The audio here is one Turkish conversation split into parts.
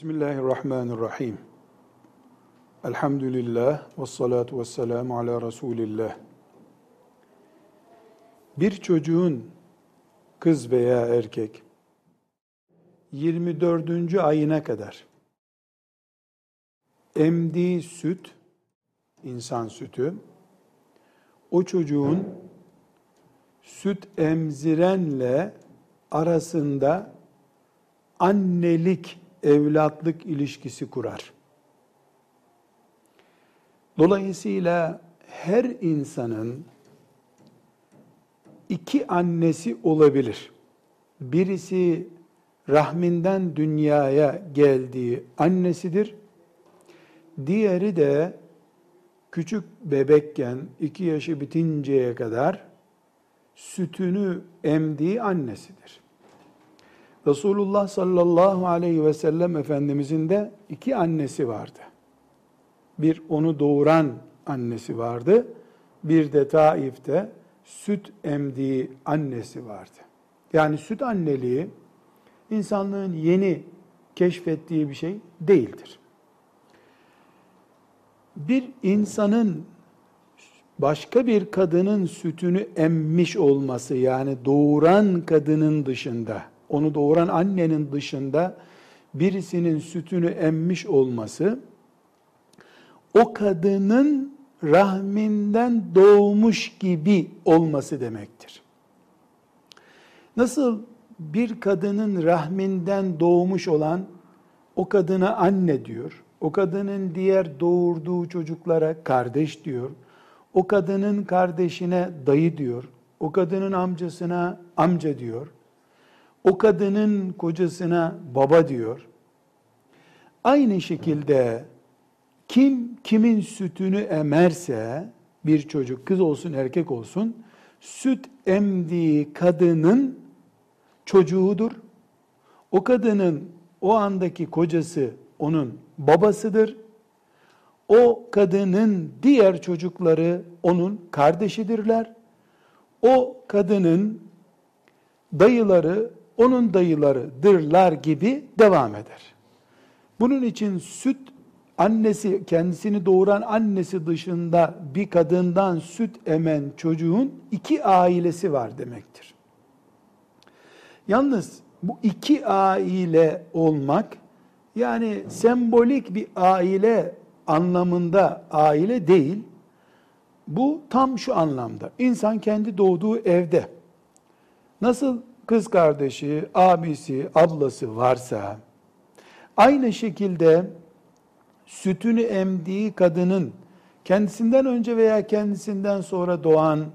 Bismillahirrahmanirrahim. Elhamdülillah ve salatu ve selamu ala Resulillah. Bir çocuğun kız veya erkek 24. ayına kadar emdiği süt, insan sütü, o çocuğun süt emzirenle arasında annelik, evlatlık ilişkisi kurar. Dolayısıyla her insanın iki annesi olabilir. Birisi rahminden dünyaya geldiği annesidir. Diğeri de küçük bebekken iki yaşı bitinceye kadar sütünü emdiği annesidir. Resulullah sallallahu aleyhi ve sellem Efendimizin de iki annesi vardı. Bir onu doğuran annesi vardı. Bir de Taif'te süt emdiği annesi vardı. Yani süt anneliği insanlığın yeni keşfettiği bir şey değildir. Bir insanın başka bir kadının sütünü emmiş olması yani doğuran kadının dışında, onu doğuran annenin dışında birisinin sütünü emmiş olması o kadının rahminden doğmuş gibi olması demektir. Nasıl bir kadının rahminden doğmuş olan o kadına anne diyor. O kadının diğer doğurduğu çocuklara kardeş diyor. O kadının kardeşine dayı diyor. O kadının amcasına amca diyor. O kadının kocasına baba diyor. Aynı şekilde kim kimin sütünü emerse bir çocuk kız olsun erkek olsun süt emdiği kadının çocuğudur. O kadının o andaki kocası onun babasıdır. O kadının diğer çocukları onun kardeşidirler. O kadının dayıları onun dayılarıdırlar gibi devam eder. Bunun için süt annesi kendisini doğuran annesi dışında bir kadından süt emen çocuğun iki ailesi var demektir. Yalnız bu iki aile olmak yani sembolik bir aile anlamında aile değil. Bu tam şu anlamda. İnsan kendi doğduğu evde nasıl kız kardeşi, abisi, ablası varsa aynı şekilde sütünü emdiği kadının kendisinden önce veya kendisinden sonra doğan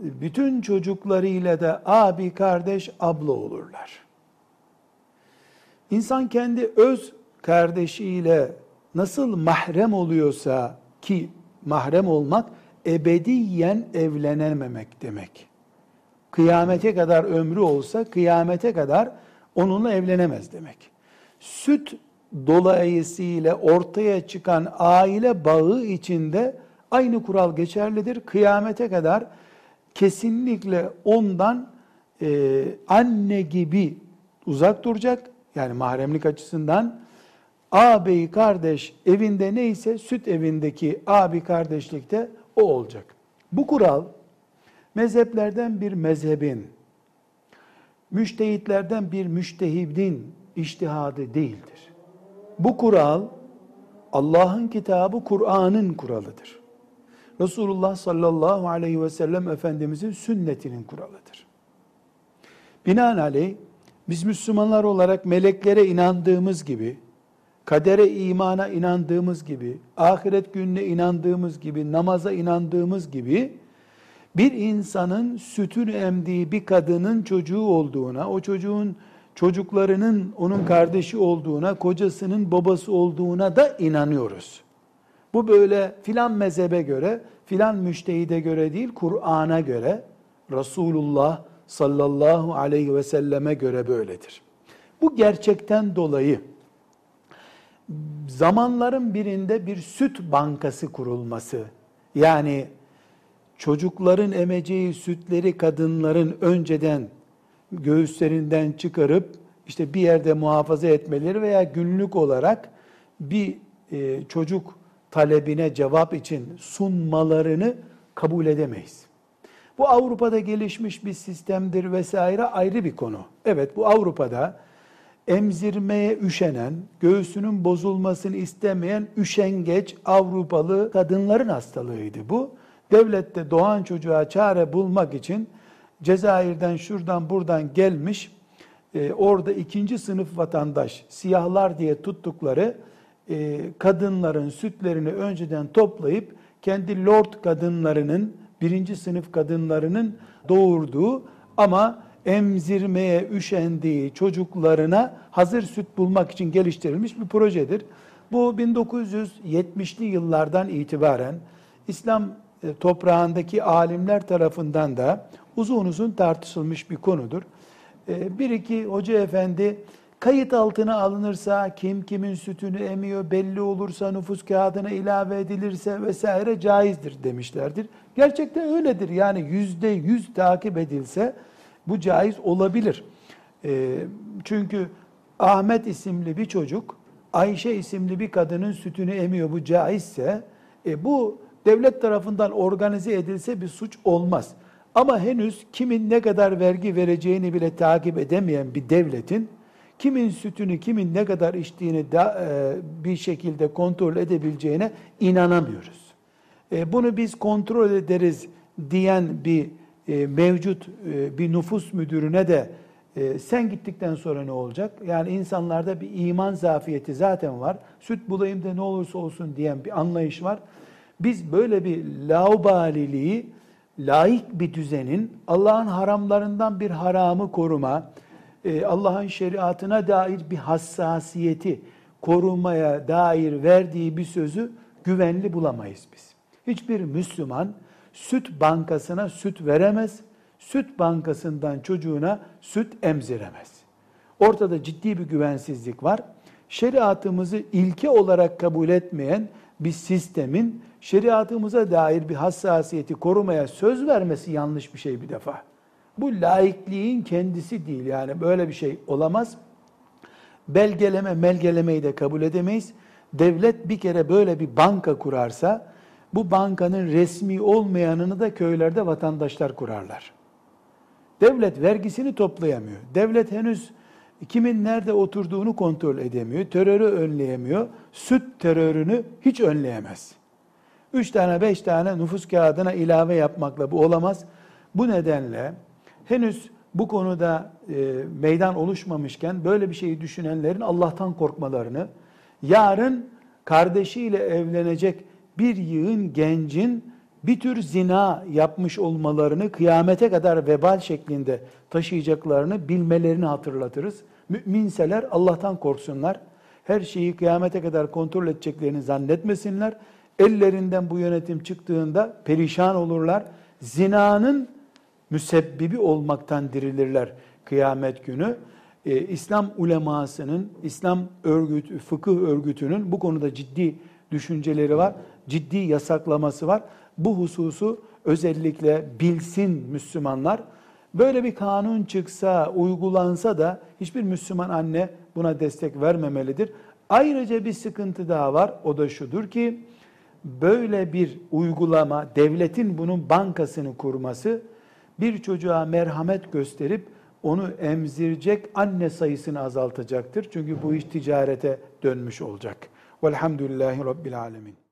bütün çocuklarıyla da abi, kardeş, abla olurlar. İnsan kendi öz kardeşiyle nasıl mahrem oluyorsa ki mahrem olmak ebediyen evlenememek demek. Kıyamete kadar ömrü olsa kıyamete kadar onunla evlenemez demek. Süt dolayısıyla ortaya çıkan aile bağı içinde aynı kural geçerlidir. Kıyamete kadar kesinlikle ondan e, anne gibi uzak duracak. Yani mahremlik açısından ağabey kardeş evinde neyse süt evindeki abi kardeşlikte o olacak. Bu kural mezheplerden bir mezhebin, müştehitlerden bir müştehidin iştihadı değildir. Bu kural Allah'ın kitabı Kur'an'ın kuralıdır. Resulullah sallallahu aleyhi ve sellem Efendimizin sünnetinin kuralıdır. Binaenaleyh biz Müslümanlar olarak meleklere inandığımız gibi, kadere imana inandığımız gibi, ahiret gününe inandığımız gibi, namaza inandığımız gibi, bir insanın sütünü emdiği bir kadının çocuğu olduğuna, o çocuğun çocuklarının onun kardeşi olduğuna, kocasının babası olduğuna da inanıyoruz. Bu böyle filan mezhebe göre, filan müştehide göre değil, Kur'an'a göre, Resulullah sallallahu aleyhi ve selleme göre böyledir. Bu gerçekten dolayı zamanların birinde bir süt bankası kurulması, yani çocukların emeceği sütleri kadınların önceden göğüslerinden çıkarıp işte bir yerde muhafaza etmeleri veya günlük olarak bir e, çocuk talebine cevap için sunmalarını kabul edemeyiz. Bu Avrupa'da gelişmiş bir sistemdir vesaire ayrı bir konu. Evet bu Avrupa'da emzirmeye üşenen, göğsünün bozulmasını istemeyen üşengeç Avrupalı kadınların hastalığıydı bu. Devlette doğan çocuğa çare bulmak için Cezayir'den şuradan buradan gelmiş, e, orada ikinci sınıf vatandaş, siyahlar diye tuttukları e, kadınların sütlerini önceden toplayıp kendi lord kadınlarının, birinci sınıf kadınlarının doğurduğu ama emzirmeye üşendiği çocuklarına hazır süt bulmak için geliştirilmiş bir projedir. Bu 1970'li yıllardan itibaren İslam toprağındaki alimler tarafından da uzun uzun tartışılmış bir konudur. E, bir iki hoca efendi kayıt altına alınırsa kim kimin sütünü emiyor belli olursa nüfus kağıdına ilave edilirse vesaire caizdir demişlerdir. Gerçekten öyledir. Yani yüzde yüz takip edilse bu caiz olabilir. E, çünkü Ahmet isimli bir çocuk Ayşe isimli bir kadının sütünü emiyor bu caizse e, bu devlet tarafından organize edilse bir suç olmaz. Ama henüz kimin ne kadar vergi vereceğini bile takip edemeyen bir devletin kimin sütünü, kimin ne kadar içtiğini da, e, bir şekilde kontrol edebileceğine inanamıyoruz. E, bunu biz kontrol ederiz diyen bir e, mevcut e, bir nüfus müdürüne de e, sen gittikten sonra ne olacak? Yani insanlarda bir iman zafiyeti zaten var. Süt bulayım da ne olursa olsun diyen bir anlayış var. Biz böyle bir laubaliliği laik bir düzenin Allah'ın haramlarından bir haramı koruma, e, Allah'ın şeriatına dair bir hassasiyeti korumaya dair verdiği bir sözü güvenli bulamayız biz. Hiçbir Müslüman süt bankasına süt veremez, süt bankasından çocuğuna süt emziremez. Ortada ciddi bir güvensizlik var. Şeriatımızı ilke olarak kabul etmeyen bir sistemin şeriatımıza dair bir hassasiyeti korumaya söz vermesi yanlış bir şey bir defa. Bu laikliğin kendisi değil yani böyle bir şey olamaz. Belgeleme, melgelemeyi de kabul edemeyiz. Devlet bir kere böyle bir banka kurarsa bu bankanın resmi olmayanını da köylerde vatandaşlar kurarlar. Devlet vergisini toplayamıyor. Devlet henüz kimin nerede oturduğunu kontrol edemiyor. Terörü önleyemiyor. Süt terörünü hiç önleyemez. Üç tane beş tane nüfus kağıdına ilave yapmakla bu olamaz. Bu nedenle henüz bu konuda e, meydan oluşmamışken böyle bir şeyi düşünenlerin Allah'tan korkmalarını, yarın kardeşiyle evlenecek bir yığın gencin bir tür zina yapmış olmalarını kıyamete kadar vebal şeklinde taşıyacaklarını bilmelerini hatırlatırız. Müminseler Allah'tan korksunlar. Her şeyi kıyamete kadar kontrol edeceklerini zannetmesinler. Ellerinden bu yönetim çıktığında perişan olurlar. Zinanın müsebbibi olmaktan dirilirler kıyamet günü. Ee, İslam ulemasının, İslam örgüt, fıkıh örgütünün bu konuda ciddi düşünceleri var. Ciddi yasaklaması var. Bu hususu özellikle bilsin Müslümanlar. Böyle bir kanun çıksa, uygulansa da hiçbir Müslüman anne buna destek vermemelidir. Ayrıca bir sıkıntı daha var. O da şudur ki böyle bir uygulama, devletin bunun bankasını kurması bir çocuğa merhamet gösterip onu emzirecek anne sayısını azaltacaktır. Çünkü bu iş ticarete dönmüş olacak. Velhamdülillahi Rabbil Alemin.